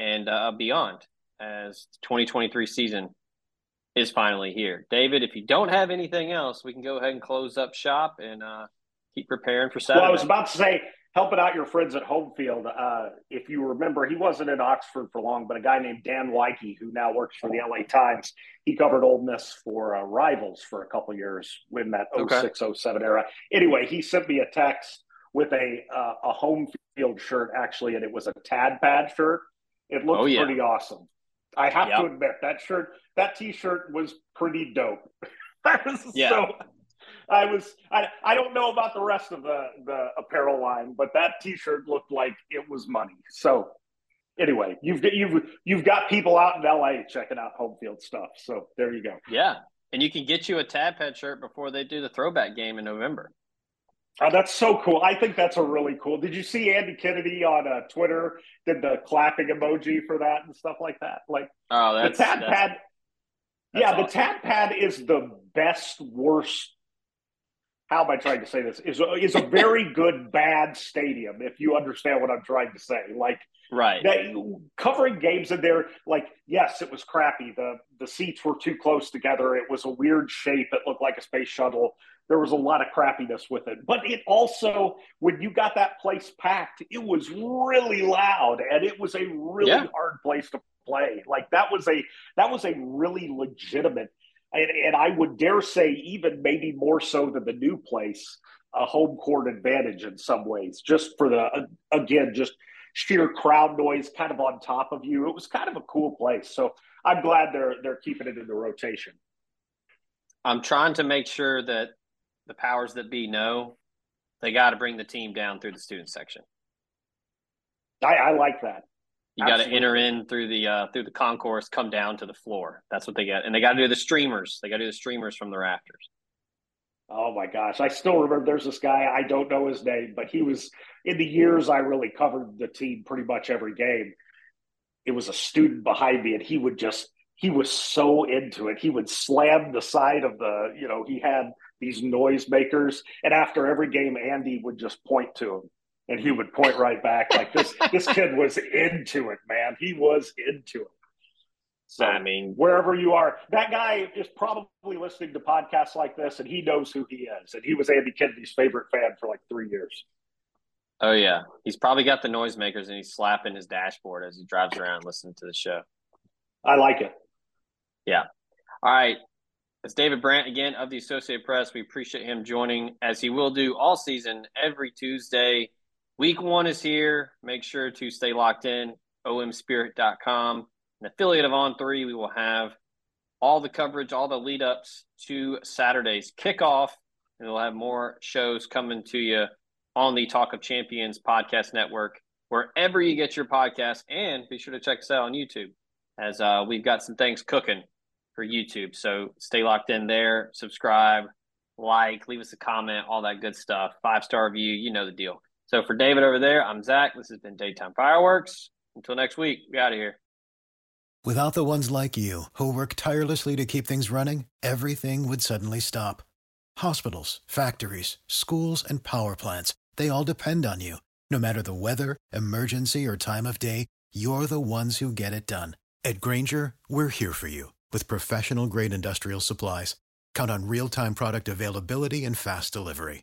and uh, beyond as 2023 season is finally here. David, if you don't have anything else, we can go ahead and close up shop and uh, keep preparing for Saturday. Well, I was about to say, helping out your friends at home field. Uh, if you remember, he wasn't in Oxford for long, but a guy named Dan Weike, who now works for the LA Times, he covered Ole Miss for uh, Rivals for a couple years in that Okay. 07 era. Anyway, he sent me a text with a uh, a home field shirt actually, and it was a Tad Pad shirt. It looked Oh, yeah. pretty awesome. I have Yep. to admit that shirt, that T-shirt was pretty dope. I was Yeah. so I was I, I don't know about the rest of the the apparel line, but that T-shirt looked like it was money. So anyway, you've got you've you've got people out in LA checking out home field stuff. So there you go. yeah. And you can get you a Tad Pad shirt before they do the throwback game in November. Oh, that's so cool. I think that's a really cool. Did you see Andy Kennedy on uh, Twitter did the clapping emoji for that and stuff like that? Like Oh, that's the Tad that's- Pad. that's Yeah, the awesome. Tad Pad is the best worst. How am I trying to say this? Is a, is a very good bad stadium if you understand what I'm trying to say. Like right. that covering games in there like yes it was crappy the the seats were too close together it was a weird shape it looked like a space shuttle there was a lot of crappiness with it but it also when you got that place packed it was really loud and it was a really Yeah. hard place to play like that was a that was a really legitimate and, and i would dare say even maybe more so than the new place a home court advantage in some ways just for the again just sheer crowd noise kind of on top of you. It was kind of a cool place. So I'm glad they're they're keeping it in the rotation. I'm trying to make sure that the powers that be know they got to bring the team down through the student section. I, I like that. You got to enter in through the uh, through the concourse, come down to the floor. That's what they get, and they got to do the streamers. They got to do the streamers from the rafters. Oh my gosh. I still remember there's this guy, I don't know his name, but he was in the years I really covered the team pretty much every game. It was a student behind me, and he would just he was so into it. He would slam the side of the, you know, he had these noise makers, and after every game, Andy would just point to him. And he would point right back like this. this kid was into it, man. He was into it. So I mean, wherever you are, that guy is probably listening to podcasts like this, and he knows who he is. And he was Andy Kennedy's favorite fan for like three years. oh yeah, he's probably got the noisemakers, and he's slapping his dashboard as he drives around listening to the show. I like it. Yeah. All right. It's David Brandt again of the Associated Press. We appreciate him joining as he will do all season every Tuesday. Week one is here. Make sure to stay locked in. omspirit.com. An affiliate of On Three, we will have all the coverage, all the lead ups to Saturday's kickoff, and we'll have more shows coming to you on the Talk of Champions podcast network, wherever you get your podcast. And be sure to check us out on YouTube as uh, we've got some things cooking for YouTube. So stay locked in there, subscribe, like, leave us a comment, all that good stuff. Five star review, you know the deal. So for David over there, I'm Zach. This has been Daytime Fireworks. Until next week, we out of here. Without the ones like you, who work tirelessly to keep things running, everything would suddenly stop. Hospitals, factories, schools, and power plants, they all depend on you. No matter the weather, emergency, or time of day, you're the ones who get it done. At Grainger, we're here for you with professional grade industrial supplies. Count on real time product availability and fast delivery.